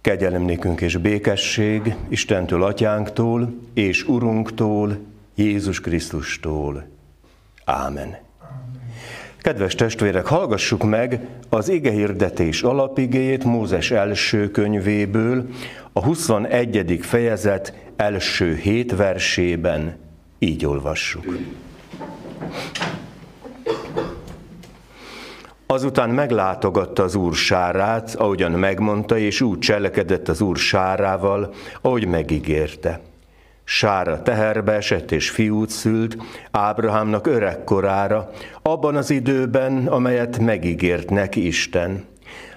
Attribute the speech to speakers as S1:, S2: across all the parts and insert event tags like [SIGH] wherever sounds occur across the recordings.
S1: Kegyelem nékünk és békesség Istentől, Atyánktól és Urunktól, Jézus Krisztustól. Ámen. Kedves testvérek, hallgassuk meg az igehirdetés alapigéjét Mózes első könyvéből, a 21. fejezet első hét versében. Így olvassuk. Azután meglátogatta az úr sárát, ahogyan megmondta, és úgy cselekedett az úr sárával, ahogy megígérte. Sára teherbe esett és fiút szült Ábrahámnak öregkorára, abban az időben, amelyet megígért neki Isten.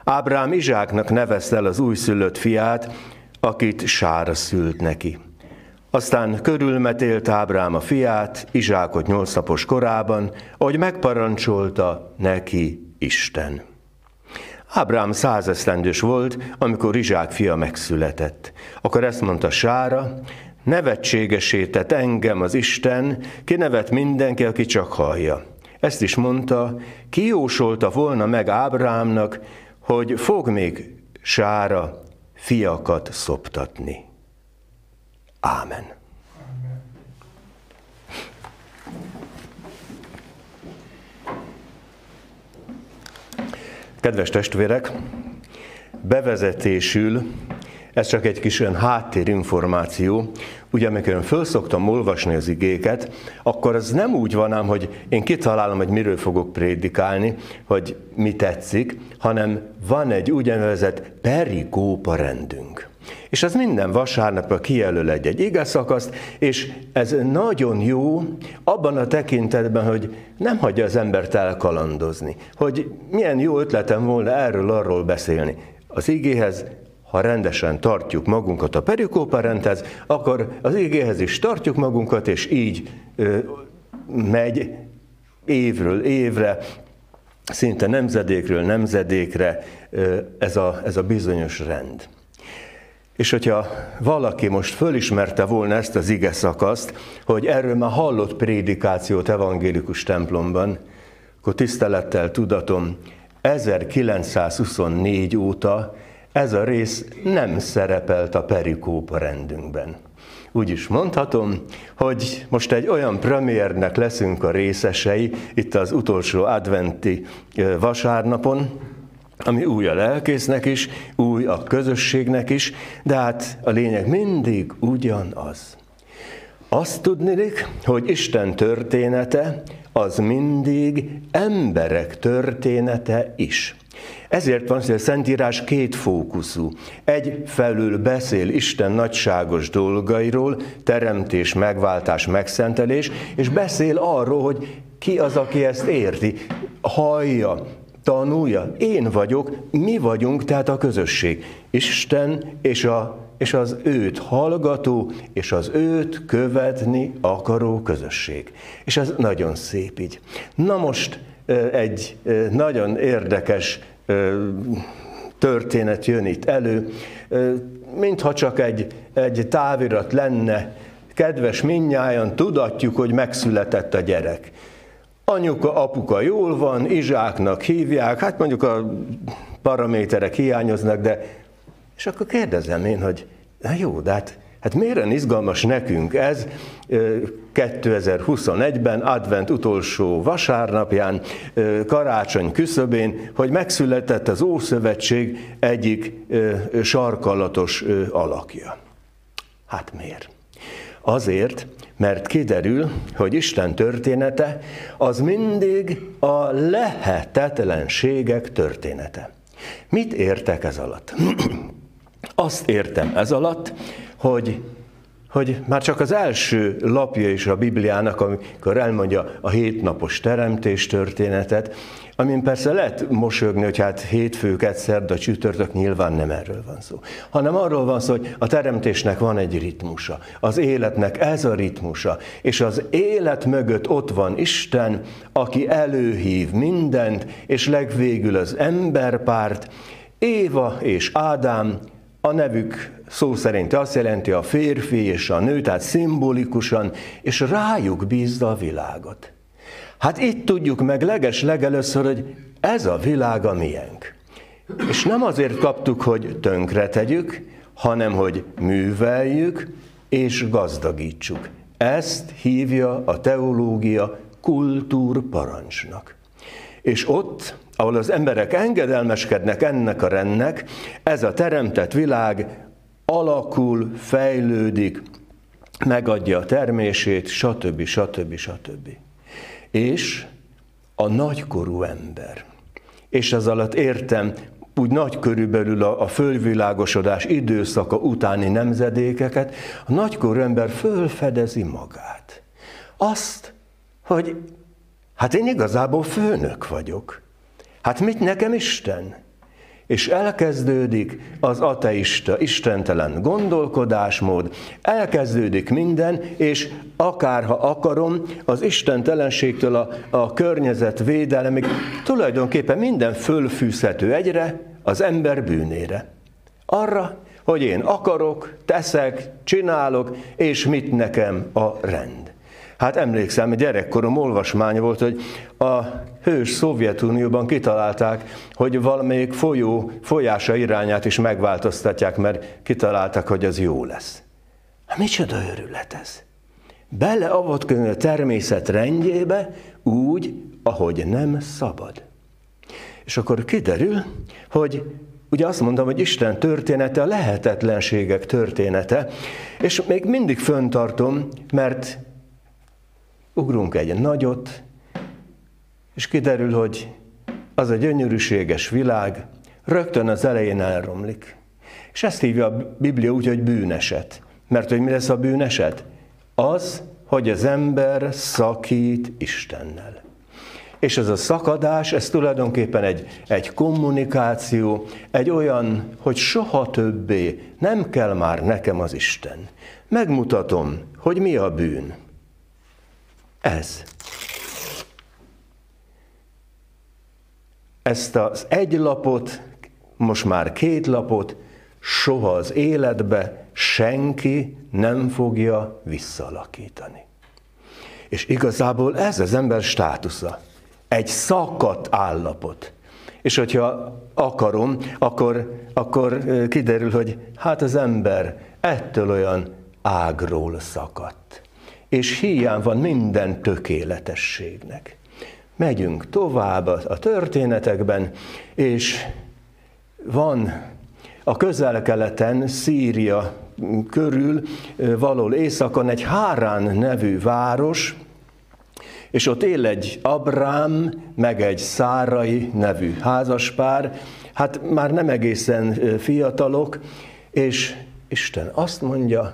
S1: Ábrahám Izsáknak nevezte el az újszülött fiát, akit Sára szült neki. Aztán körülmetélt Ábrám a fiát, Izsákot nyolc napos korában, ahogy megparancsolta neki Isten. Ábrám százeszlendős volt, amikor Izsák fia megszületett. Akkor ezt mondta Sára, nevetségesített engem az Isten, kinevet mindenki, aki csak hallja. Ezt is mondta, kijósolta volna meg Ábrámnak, hogy fog még Sára fiakat szoptatni. Ámen. Kedves testvérek, bevezetésül, ez csak egy kis olyan háttérinformáció, ugye amikor én föl szoktam olvasni az igéket, akkor az nem úgy van ám, hogy én kitalálom, hogy miről fogok prédikálni, hogy mi tetszik, hanem van egy úgynevezett perikópa rendünk. És az minden vasárnapra kijelöl egy, egy ige szakaszt, és ez nagyon jó abban a tekintetben, hogy nem hagyja az embert elkalandozni. Hogy milyen jó ötletem volna erről-arról beszélni. Az igéhez ha rendesen tartjuk magunkat a perikóparendhez, akkor az igéhez is tartjuk magunkat, és így ö, megy évről évre, szinte nemzedékről nemzedékre ö, ez, a, ez a bizonyos rend. És hogyha valaki most fölismerte volna ezt az ige szakaszt, hogy erről már hallott prédikációt evangélikus templomban, akkor tisztelettel tudatom, 1924 óta ez a rész nem szerepelt a perikópa rendünkben. Úgy is mondhatom, hogy most egy olyan premiernek leszünk a részesei, itt az utolsó adventi vasárnapon, ami új a lelkésznek is, új a közösségnek is, de hát a lényeg mindig ugyanaz. Azt tudnék, hogy Isten története az mindig emberek története is. Ezért van, hogy a Szentírás két fókuszú. Egy felül beszél Isten nagyságos dolgairól, teremtés, megváltás, megszentelés, és beszél arról, hogy ki az, aki ezt érti, hallja, tanulja. Én vagyok, mi vagyunk, tehát a közösség. Isten és, a, és az őt hallgató, és az őt követni akaró közösség. És ez nagyon szép így. Na most egy nagyon érdekes történet jön itt elő, mintha csak egy, egy távirat lenne, kedves minnyáján tudatjuk, hogy megszületett a gyerek. Anyuka, apuka jól van, Izsáknak hívják, hát mondjuk a paraméterek hiányoznak, de és akkor kérdezem én, hogy na jó, de hát Hát miért izgalmas nekünk ez 2021-ben, advent utolsó vasárnapján, karácsony küszöbén, hogy megszületett az Ószövetség egyik sarkalatos alakja. Hát miért? Azért, mert kiderül, hogy Isten története az mindig a lehetetlenségek története. Mit értek ez alatt? [CLEARS THROAT] Azt értem ez alatt, hogy, hogy már csak az első lapja is a Bibliának, amikor elmondja a hétnapos teremtés történetet, amin persze lehet mosogni, hogy hát hétfők egyszer, de a csütörtök nyilván nem erről van szó, hanem arról van szó, hogy a teremtésnek van egy ritmusa, az életnek ez a ritmusa, és az élet mögött ott van Isten, aki előhív mindent, és legvégül az emberpárt, Éva és Ádám, a nevük szó szerint azt jelenti a férfi és a nő, tehát szimbolikusan, és rájuk bízza a világot. Hát itt tudjuk meg leges legelőször, hogy ez a világ a miénk. És nem azért kaptuk, hogy tönkre tegyük, hanem hogy műveljük és gazdagítsuk. Ezt hívja a teológia kultúrparancsnak. És ott, ahol az emberek engedelmeskednek ennek a rendnek, ez a teremtett világ alakul, fejlődik, megadja a termését, stb. stb. stb. És a nagykorú ember, és ez alatt értem úgy nagy körülbelül a, a fölvilágosodás időszaka utáni nemzedékeket, a nagykorú ember fölfedezi magát. Azt, hogy hát én igazából főnök vagyok. Hát mit nekem Isten? és elkezdődik az ateista, istentelen gondolkodásmód, elkezdődik minden, és akárha akarom, az istentelenségtől a, a környezet védelemig tulajdonképpen minden fölfűzhető egyre az ember bűnére. Arra, hogy én akarok, teszek, csinálok, és mit nekem a rend. Hát emlékszem, gyerekkorom olvasmány volt, hogy a hős Szovjetunióban kitalálták, hogy valamelyik folyó folyása irányát is megváltoztatják, mert kitalálták, hogy az jó lesz. Hát micsoda örület ez? Beleavatkozni a természet rendjébe úgy, ahogy nem szabad. És akkor kiderül, hogy ugye azt mondom, hogy Isten története a lehetetlenségek története, és még mindig föntartom, mert ugrunk egy nagyot, és kiderül, hogy az a gyönyörűséges világ rögtön az elején elromlik. És ezt hívja a Biblia úgy, hogy bűneset. Mert hogy mi lesz a bűneset? Az, hogy az ember szakít Istennel. És ez a szakadás, ez tulajdonképpen egy, egy kommunikáció, egy olyan, hogy soha többé nem kell már nekem az Isten. Megmutatom, hogy mi a bűn. Ez. Ezt az egy lapot, most már két lapot, soha az életbe senki nem fogja visszalakítani. És igazából ez az ember státusza. Egy szakadt állapot. És hogyha akarom, akkor, akkor kiderül, hogy hát az ember ettől olyan ágról szakadt és hiány van minden tökéletességnek. Megyünk tovább a történetekben, és van a közel-keleten, Szíria körül, való északon egy Hárán nevű város, és ott él egy Abrám, meg egy Szárai nevű házaspár, hát már nem egészen fiatalok, és Isten azt mondja,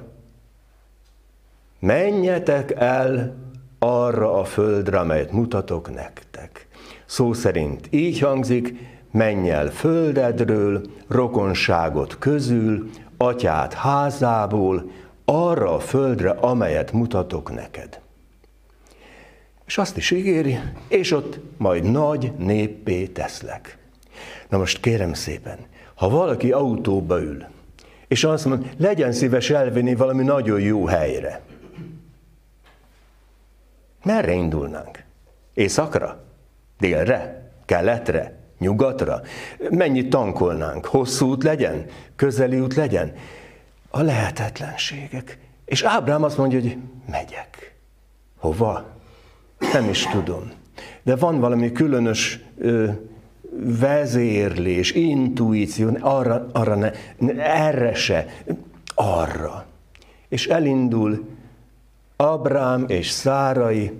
S1: menjetek el arra a földre, amelyet mutatok nektek. Szó szerint így hangzik, menj el földedről, rokonságot közül, atyát házából, arra a földre, amelyet mutatok neked. És azt is ígéri, és ott majd nagy néppé teszlek. Na most kérem szépen, ha valaki autóba ül, és azt mond, legyen szíves elvinni valami nagyon jó helyre, Merre indulnánk? Északra? Délre? Keletre? Nyugatra? Mennyit tankolnánk? Hosszú út legyen? Közeli út legyen? A lehetetlenségek. És Ábrám azt mondja, hogy megyek. Hova? Nem is tudom. De van valami különös ö, vezérlés, intuíció, arra, arra ne, erre se, arra. És elindul Abrám és Szárai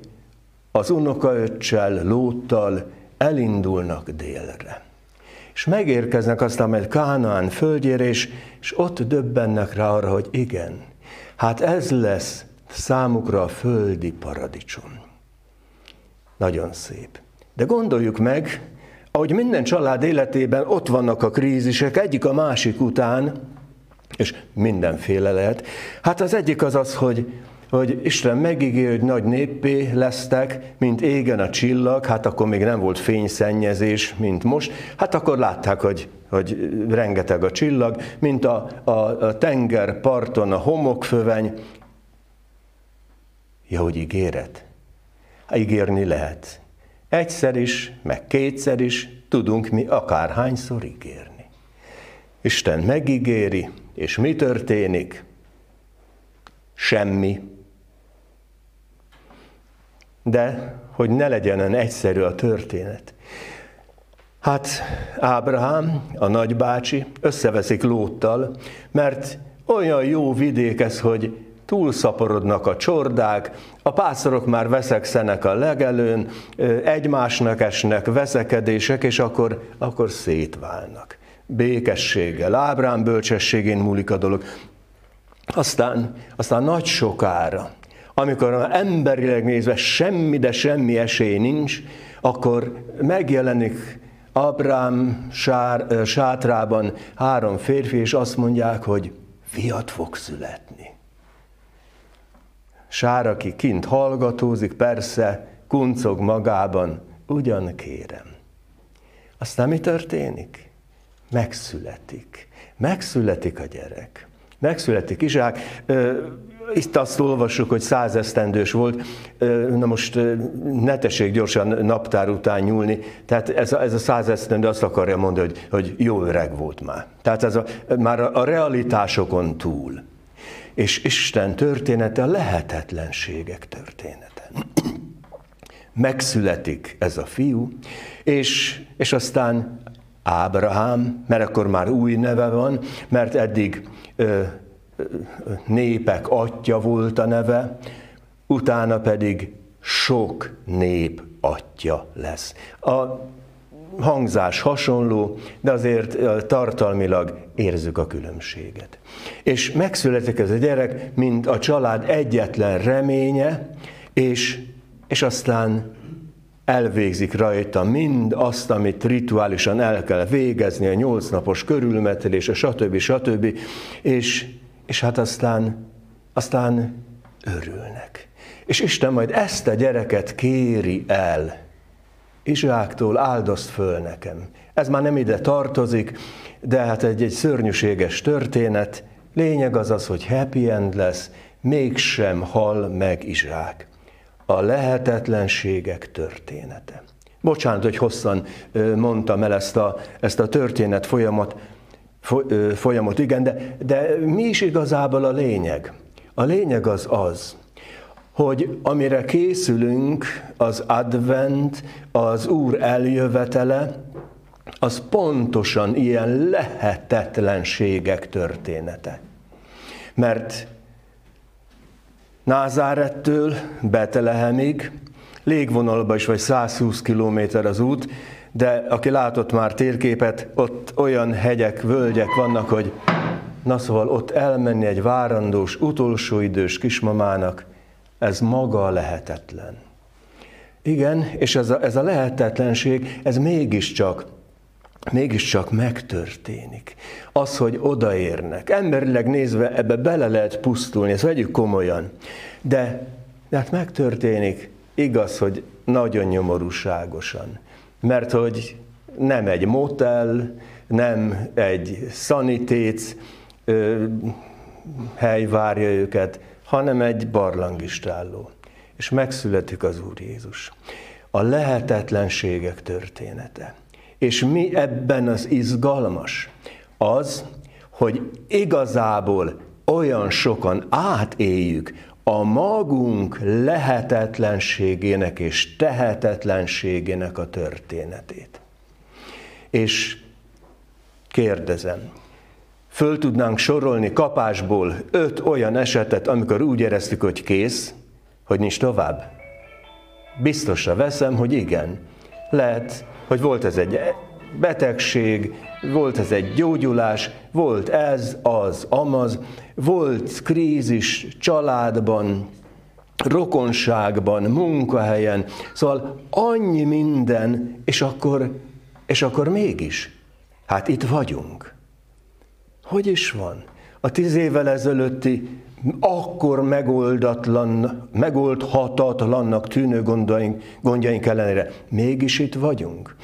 S1: az unokaöccsel, Lóttal elindulnak délre. És megérkeznek aztán majd Kánaán földjére, és, és ott döbbennek rá arra, hogy igen, hát ez lesz számukra a földi paradicsom. Nagyon szép. De gondoljuk meg, ahogy minden család életében ott vannak a krízisek, egyik a másik után, és mindenféle lehet. Hát az egyik az az, hogy hogy Isten megígér, hogy nagy néppé lesztek, mint égen a csillag, hát akkor még nem volt fényszennyezés, mint most, hát akkor látták, hogy, hogy rengeteg a csillag, mint a, a, a tenger parton a homokföveny. Ja, hogy ígéret? Hát ígérni lehet. Egyszer is, meg kétszer is, tudunk mi akárhányszor ígérni. Isten megígéri, és mi történik? Semmi. De hogy ne legyen egyszerű a történet. Hát Ábrahám, a nagybácsi, összeveszik Lóttal, mert olyan jó vidék ez, hogy túlszaporodnak a csordák, a pászorok már veszekszenek a legelőn, egymásnak esnek veszekedések, és akkor, akkor szétválnak. Békességgel, Ábrám bölcsességén múlik a dolog. Aztán, aztán nagy sokára, amikor emberileg nézve semmi, de semmi esély nincs, akkor megjelenik Abrám sár, sátrában három férfi, és azt mondják, hogy fiat fog születni. Sár, aki kint hallgatózik, persze, kuncog magában, ugyan kérem. Aztán mi történik? Megszületik. Megszületik a gyerek. Megszületik Izsák. Itt azt olvassuk, hogy százesztendős volt, na most ne tessék gyorsan naptár után nyúlni, tehát ez a, ez a százesztendő azt akarja mondani, hogy, hogy jó öreg volt már. Tehát ez a, már a, a realitásokon túl. És Isten története a lehetetlenségek története. [CLEARS THROAT] Megszületik ez a fiú, és, és aztán Ábrahám, mert akkor már új neve van, mert eddig ö, népek atya volt a neve, utána pedig sok nép atya lesz. A hangzás hasonló, de azért tartalmilag érzük a különbséget. És megszületik ez a gyerek, mint a család egyetlen reménye, és, és aztán elvégzik rajta mind azt, amit rituálisan el kell végezni, a nyolc napos körülmetelés, stb. stb. És, és hát aztán, aztán örülnek. És Isten majd ezt a gyereket kéri el. Izsáktól áldozd föl nekem. Ez már nem ide tartozik, de hát egy, egy szörnyűséges történet. Lényeg az az, hogy happy end lesz, mégsem hal meg Izsák. A lehetetlenségek története. Bocsánat, hogy hosszan mondtam el ezt a, ezt a történet folyamat, folyamot, igen, de, de mi is igazából a lényeg? A lényeg az az, hogy amire készülünk, az advent, az Úr eljövetele, az pontosan ilyen lehetetlenségek története. Mert Názárettől Betelehemig, légvonalba is vagy 120 kilométer az út, de aki látott már térképet, ott olyan hegyek, völgyek vannak, hogy na szóval ott elmenni egy várandós, utolsó idős kismamának, ez maga lehetetlen. Igen, és ez a, ez a lehetetlenség, ez mégiscsak, mégiscsak megtörténik. Az, hogy odaérnek. Emberileg nézve ebbe bele lehet pusztulni, ezt vegyük komolyan. De, de hát megtörténik, igaz, hogy nagyon nyomorúságosan mert hogy nem egy motel, nem egy szanitéc ö, hely várja őket, hanem egy barlangistálló. És megszületik az Úr Jézus. A lehetetlenségek története. És mi ebben az izgalmas? Az, hogy igazából olyan sokan átéljük a magunk lehetetlenségének és tehetetlenségének a történetét. És kérdezem, föl tudnánk sorolni kapásból öt olyan esetet, amikor úgy éreztük, hogy kész, hogy nincs tovább? Biztosra veszem, hogy igen. Lehet, hogy volt ez egy betegség, volt ez egy gyógyulás, volt ez, az, amaz, volt krízis családban, rokonságban, munkahelyen, szóval annyi minden, és akkor, és akkor mégis, hát itt vagyunk. Hogy is van? A tíz évvel ezelőtti akkor megoldatlan, megoldhatatlannak tűnő gondjaink, gondjaink ellenére mégis itt vagyunk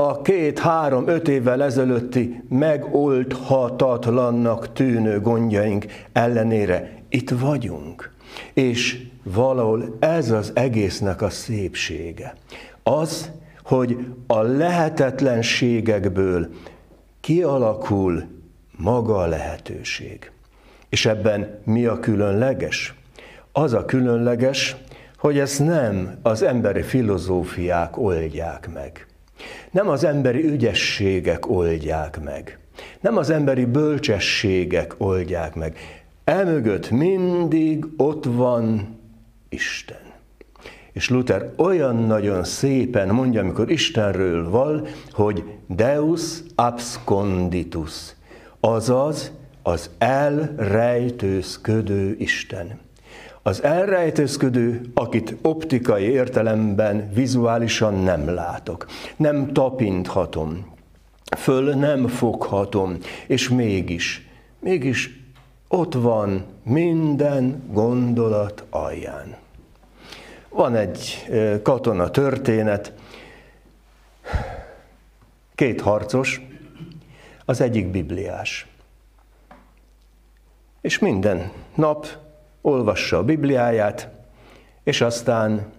S1: a két-három-öt évvel ezelőtti megoldhatatlannak tűnő gondjaink ellenére itt vagyunk. És valahol ez az egésznek a szépsége. Az, hogy a lehetetlenségekből kialakul maga a lehetőség. És ebben mi a különleges? Az a különleges, hogy ezt nem az emberi filozófiák oldják meg. Nem az emberi ügyességek oldják meg. Nem az emberi bölcsességek oldják meg. Elmögött mindig ott van Isten. És Luther olyan nagyon szépen mondja, amikor Istenről val, hogy Deus absconditus, azaz az elrejtőzködő Isten. Az elrejtőzködő, akit optikai értelemben vizuálisan nem látok, nem tapinthatom, föl nem foghatom, és mégis, mégis ott van minden gondolat alján. Van egy katona történet, két harcos, az egyik bibliás. És minden nap olvassa a Bibliáját, és aztán,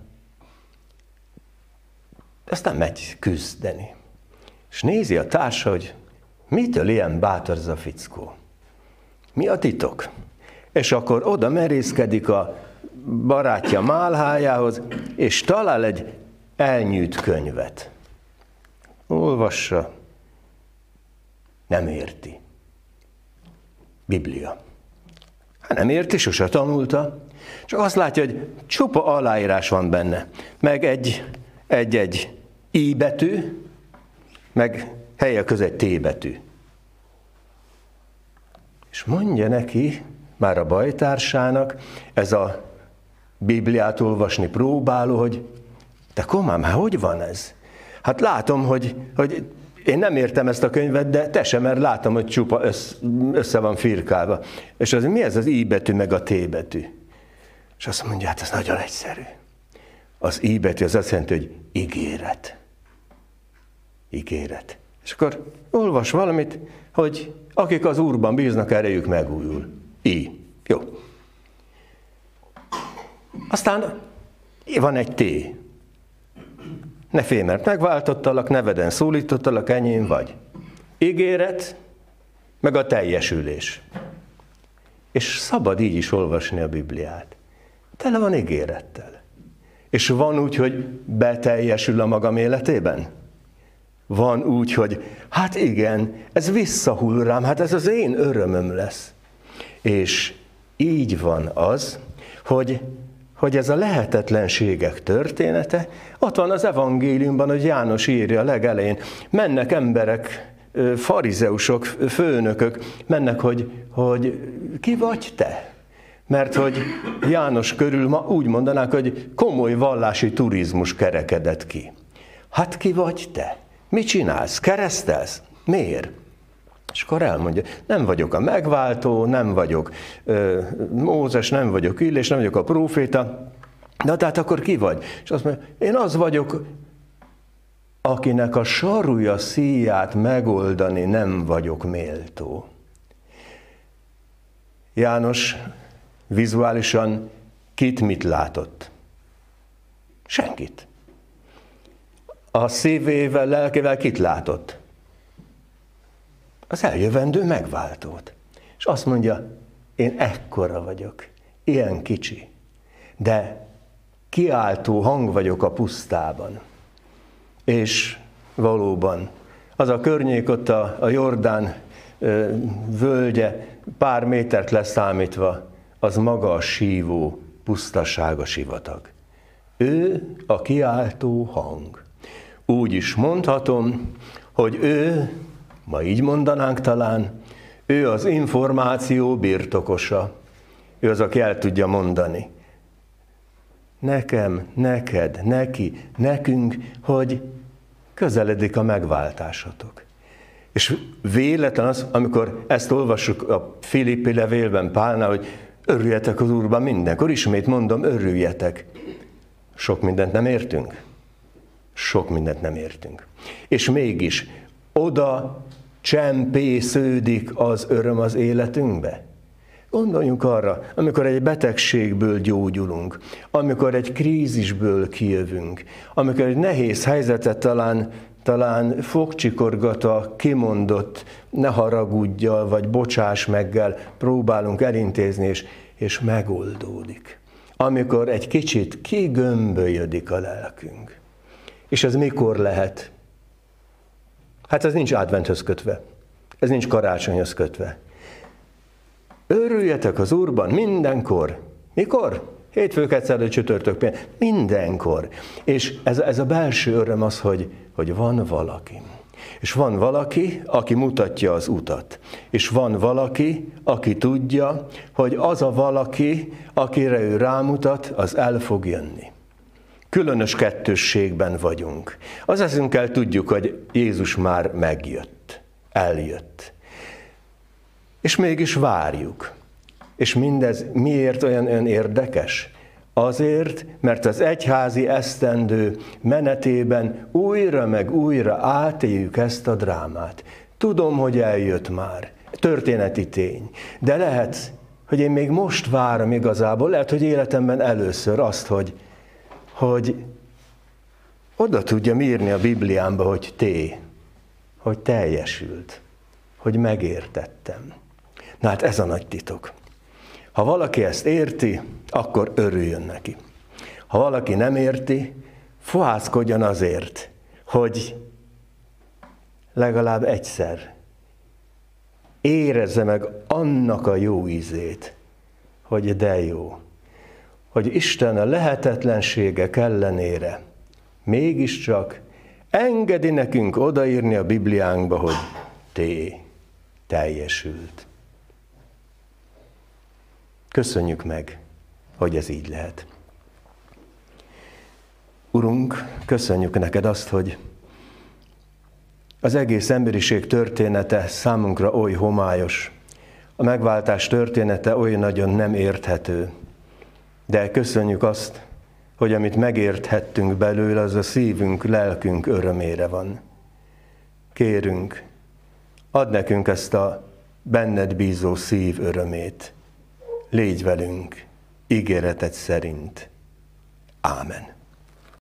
S1: aztán megy küzdeni. És nézi a társa, hogy mitől ilyen bátor ez a fickó. Mi a titok? És akkor oda merészkedik a barátja málhájához, és talál egy elnyűjt könyvet. Olvassa, nem érti. Biblia. Hát nem érti, sose tanulta. Csak azt látja, hogy csupa aláírás van benne. Meg egy, egy, egy I betű, meg helye között T betű. És mondja neki, már a bajtársának, ez a Bibliát olvasni próbáló, hogy te komám, hát hogy van ez? Hát látom, hogy, hogy én nem értem ezt a könyvet, de te sem, mert látom, hogy csupa össze, van firkálva. És az mi ez az I betű meg a T betű? És azt mondja, hát ez nagyon egyszerű. Az I betű az azt jelenti, hogy ígéret. Ígéret. És akkor olvas valamit, hogy akik az Úrban bíznak, erejük megújul. I. Jó. Aztán van egy T. Ne félj, mert megváltottalak, neveden szólítottalak, enyém vagy. Ígéret, meg a teljesülés. És szabad így is olvasni a Bibliát. Tele van ígérettel. És van úgy, hogy beteljesül a magam életében? Van úgy, hogy hát igen, ez visszahull rám, hát ez az én örömöm lesz. És így van az, hogy hogy ez a lehetetlenségek története, ott van az evangéliumban, hogy János írja a legelején, mennek emberek, farizeusok, főnökök, mennek, hogy, hogy ki vagy te? Mert hogy János körül ma úgy mondanák, hogy komoly vallási turizmus kerekedett ki. Hát ki vagy te? Mit csinálsz? Keresztelsz? Miért? És akkor elmondja, nem vagyok a megváltó, nem vagyok ö, Mózes, nem vagyok Illés, nem vagyok a próféta, na tehát akkor ki vagy? És azt mondja, én az vagyok, akinek a sarúja szíját megoldani nem vagyok méltó. János vizuálisan kit mit látott? Senkit. A szívével, lelkével kit látott? Az eljövendő megváltót. És azt mondja, én ekkora vagyok, ilyen kicsi, de kiáltó hang vagyok a pusztában. És valóban az a környék ott a, a Jordán ö, völgye pár métert leszámítva, az maga a sívó, pusztasága sivatag. Ő a kiáltó hang. Úgy is mondhatom, hogy ő ma így mondanánk talán, ő az információ birtokosa. Ő az, aki el tudja mondani. Nekem, neked, neki, nekünk, hogy közeledik a megváltásatok. És véletlen az, amikor ezt olvassuk a Filippi levélben Pálnál, hogy örüljetek az Úrban mindenkor, ismét mondom, örüljetek. Sok mindent nem értünk. Sok mindent nem értünk. És mégis oda csempésződik az öröm az életünkbe? Gondoljunk arra, amikor egy betegségből gyógyulunk, amikor egy krízisből kijövünk, amikor egy nehéz helyzetet talán, talán fogcsikorgata, kimondott, ne haragudjal, vagy bocsáss meggel próbálunk elintézni, és, és megoldódik. Amikor egy kicsit kigömbölyödik a lelkünk. És ez mikor lehet? Hát ez nincs adventhöz kötve. Ez nincs karácsonyhoz kötve. Örüljetek az Úrban mindenkor. Mikor? Hétfő, egyszerű csütörtök, mindenkor. És ez, ez a belső öröm az, hogy, hogy van valaki. És van valaki, aki mutatja az utat. És van valaki, aki tudja, hogy az a valaki, akire ő rámutat, az el fog jönni. Különös kettősségben vagyunk. Az eszünkkel tudjuk, hogy Jézus már megjött, eljött. És mégis várjuk. És mindez miért olyan, olyan érdekes? Azért, mert az egyházi esztendő menetében újra meg újra átéljük ezt a drámát. Tudom, hogy eljött már, történeti tény, de lehet, hogy én még most várom igazából, lehet, hogy életemben először azt, hogy, hogy oda tudjam írni a Bibliámba, hogy té, hogy teljesült, hogy megértettem. Na hát ez a nagy titok. Ha valaki ezt érti, akkor örüljön neki. Ha valaki nem érti, fohászkodjon azért, hogy legalább egyszer érezze meg annak a jó ízét, hogy de jó, hogy Isten a lehetetlenségek ellenére mégiscsak engedi nekünk odaírni a Bibliánkba, hogy té, teljesült. Köszönjük meg, hogy ez így lehet. Urunk, köszönjük neked azt, hogy az egész emberiség története számunkra oly homályos, a megváltás története oly nagyon nem érthető, de köszönjük azt, hogy amit megérthettünk belőle, az a szívünk, lelkünk örömére van. Kérünk, add nekünk ezt a benned bízó szív örömét. Légy velünk, ígéreted szerint. Ámen.